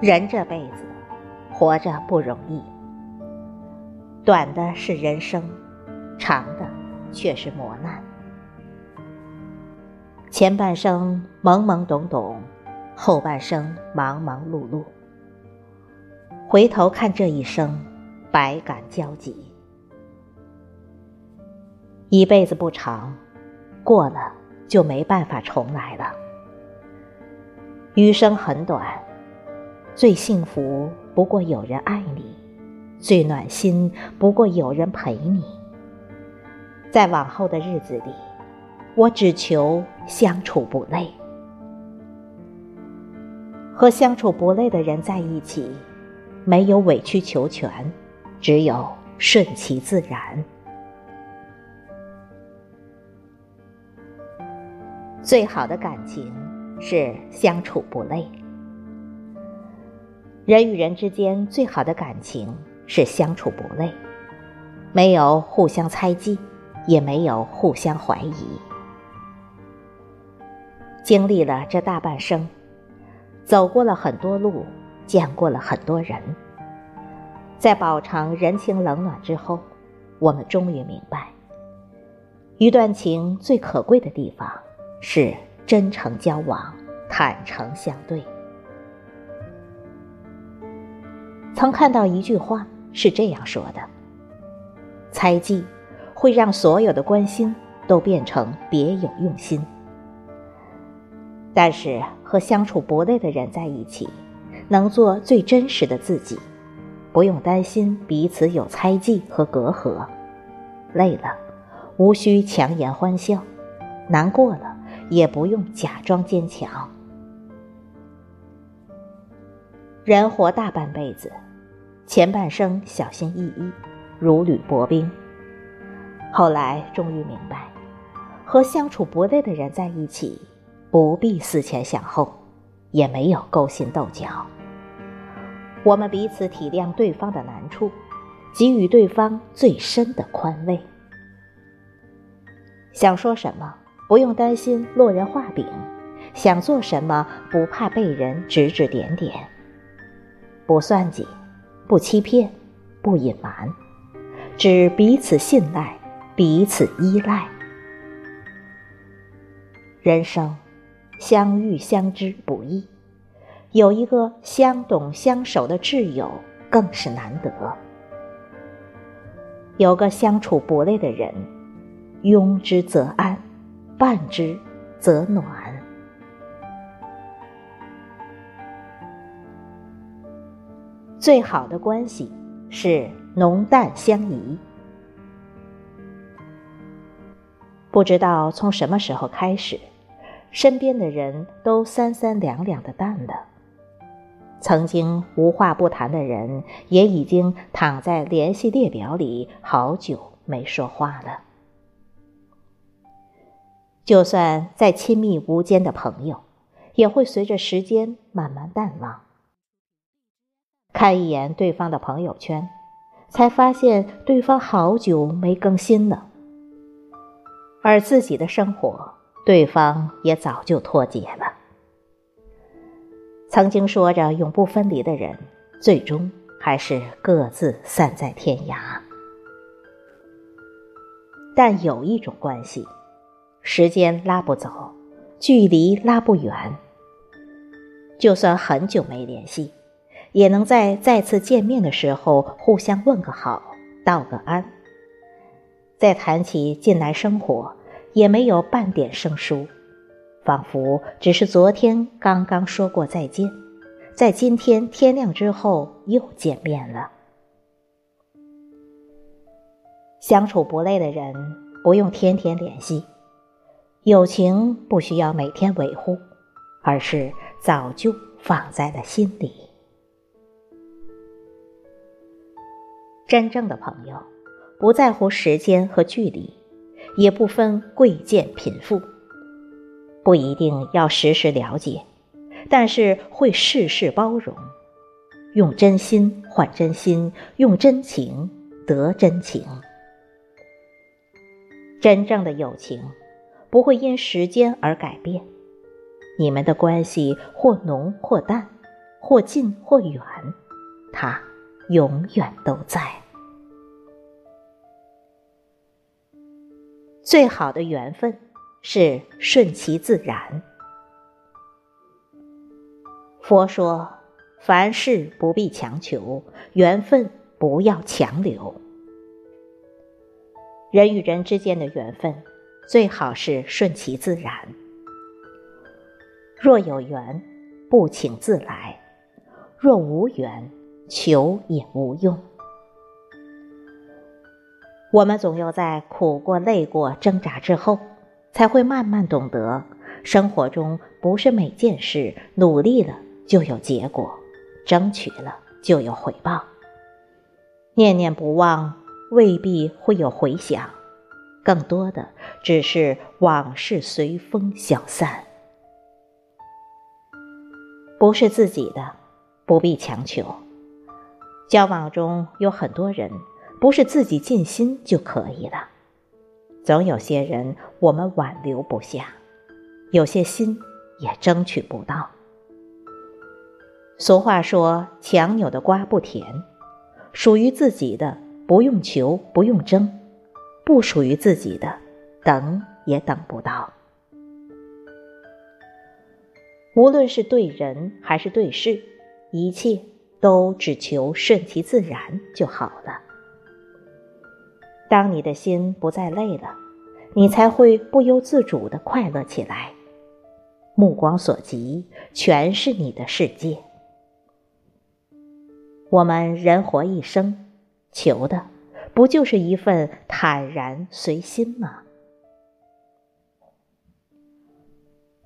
人这辈子活着不容易，短的是人生，长的却是磨难。前半生懵懵懂懂，后半生忙忙碌碌。回头看这一生，百感交集。一辈子不长，过了就没办法重来了。余生很短。最幸福不过有人爱你，最暖心不过有人陪你。在往后的日子里，我只求相处不累。和相处不累的人在一起，没有委曲求全，只有顺其自然。最好的感情是相处不累。人与人之间最好的感情是相处不累，没有互相猜忌，也没有互相怀疑。经历了这大半生，走过了很多路，见过了很多人，在饱尝人情冷暖之后，我们终于明白，一段情最可贵的地方是真诚交往，坦诚相对。曾看到一句话是这样说的：“猜忌会让所有的关心都变成别有用心。”但是和相处不累的人在一起，能做最真实的自己，不用担心彼此有猜忌和隔阂。累了，无需强颜欢笑；难过了，也不用假装坚强。人活大半辈子。前半生小心翼翼，如履薄冰。后来终于明白，和相处不累的人在一起，不必思前想后，也没有勾心斗角。我们彼此体谅对方的难处，给予对方最深的宽慰。想说什么，不用担心落人画饼；想做什么，不怕被人指指点点。不算计。不欺骗，不隐瞒，只彼此信赖，彼此依赖。人生相遇相知不易，有一个相懂相守的挚友更是难得。有个相处不累的人，拥之则安，伴之则暖。最好的关系是浓淡相宜。不知道从什么时候开始，身边的人都三三两两的淡了。曾经无话不谈的人，也已经躺在联系列表里好久没说话了。就算再亲密无间的朋友，也会随着时间慢慢淡忘。看一眼对方的朋友圈，才发现对方好久没更新了，而自己的生活，对方也早就脱节了。曾经说着永不分离的人，最终还是各自散在天涯。但有一种关系，时间拉不走，距离拉不远，就算很久没联系。也能在再次见面的时候互相问个好，道个安。再谈起近来生活，也没有半点生疏，仿佛只是昨天刚刚说过再见，在今天天亮之后又见面了。相处不累的人，不用天天联系，友情不需要每天维护，而是早就放在了心里。真正的朋友，不在乎时间和距离，也不分贵贱贫富，不一定要时时了解，但是会事事包容，用真心换真心，用真情得真情。真正的友情，不会因时间而改变，你们的关系或浓或淡，或近或远，它永远都在。最好的缘分是顺其自然。佛说，凡事不必强求，缘分不要强留。人与人之间的缘分，最好是顺其自然。若有缘，不请自来；若无缘，求也无用。我们总要在苦过、累过、挣扎之后，才会慢慢懂得，生活中不是每件事努力了就有结果，争取了就有回报。念念不忘未必会有回响，更多的只是往事随风消散。不是自己的，不必强求。交往中有很多人。不是自己尽心就可以了，总有些人我们挽留不下，有些心也争取不到。俗话说：“强扭的瓜不甜。”属于自己的不用求，不用争；不属于自己的，等也等不到。无论是对人还是对事，一切都只求顺其自然就好了。当你的心不再累了，你才会不由自主的快乐起来。目光所及，全是你的世界。我们人活一生，求的不就是一份坦然随心吗？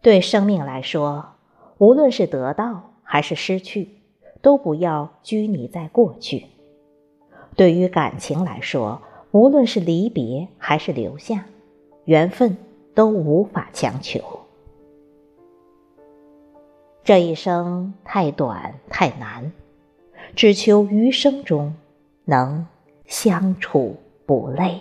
对生命来说，无论是得到还是失去，都不要拘泥在过去。对于感情来说，无论是离别还是留下，缘分都无法强求。这一生太短太难，只求余生中能相处不累。